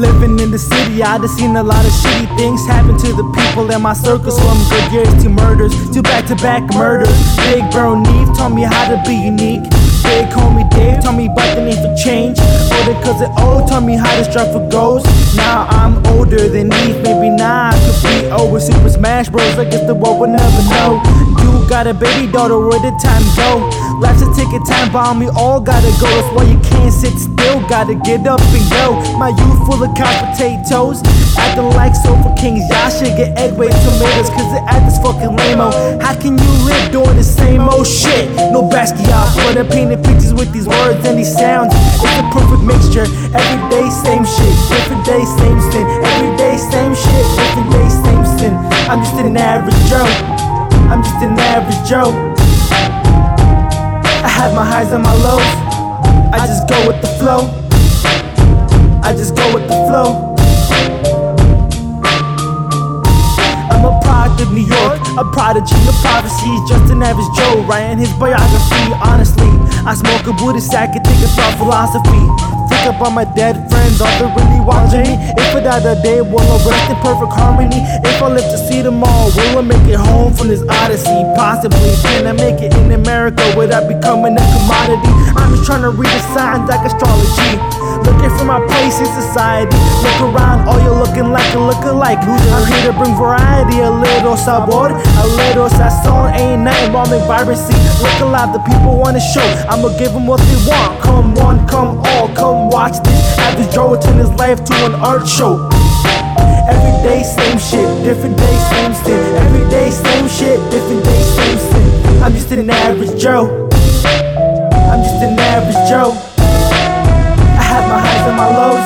Living in the city, I done seen a lot of shitty things happen to the people in my circles. From good years to murders, to back to back murders. Big Bro Neve taught me how to be unique. Big homie Dave taught me about the need for change. Older cousin O taught me how to strive for goals. Now I'm older than Neve, maybe now I could be over Super Smash Bros. I guess the world will never know. Got a baby daughter, where did time go? Life's a ticket, time bomb, we all gotta go. That's why you can't sit still, gotta get up and go. My youth full of couch potatoes, acting like sofa kings. Y'all should get egg white tomatoes, cause they act this fucking lame How can you live doing the same old shit? No Basquiat, but I'm painting pictures with these words and these sounds. It's a perfect mixture. Every day, same shit. Different day, same sin. Joe. I have my highs and my lows. I just go with the flow. I just go with the flow. I'm a product of New York, a prodigy of prophecies. Just an average Joe writing his biography. Honestly, I smoke a Buddhist sack and think about philosophy. Think on my dead friends, are they really watching me? If I die today, will I rest in perfect harmony? If I live to see them all, will I make it home from this odyssey? Possibly, can I make it in America without becoming a commodity? I'm just trying to read the signs like astrology. Society. Look around, all you're looking like a look-alike. I'm here to bring variety, a little sabor, a little sazon. Ain't nothing wrong with vibrancy. Look alive, the people wanna show. I'ma give them what they want. Come on, come all, come watch this. Average Joe turn his life to an art show. Every day, same shit. Different day, same sin. Every day, same shit. Different day, same sin. I'm just an average Joe. I'm just an average Joe. I have my highs and my lows.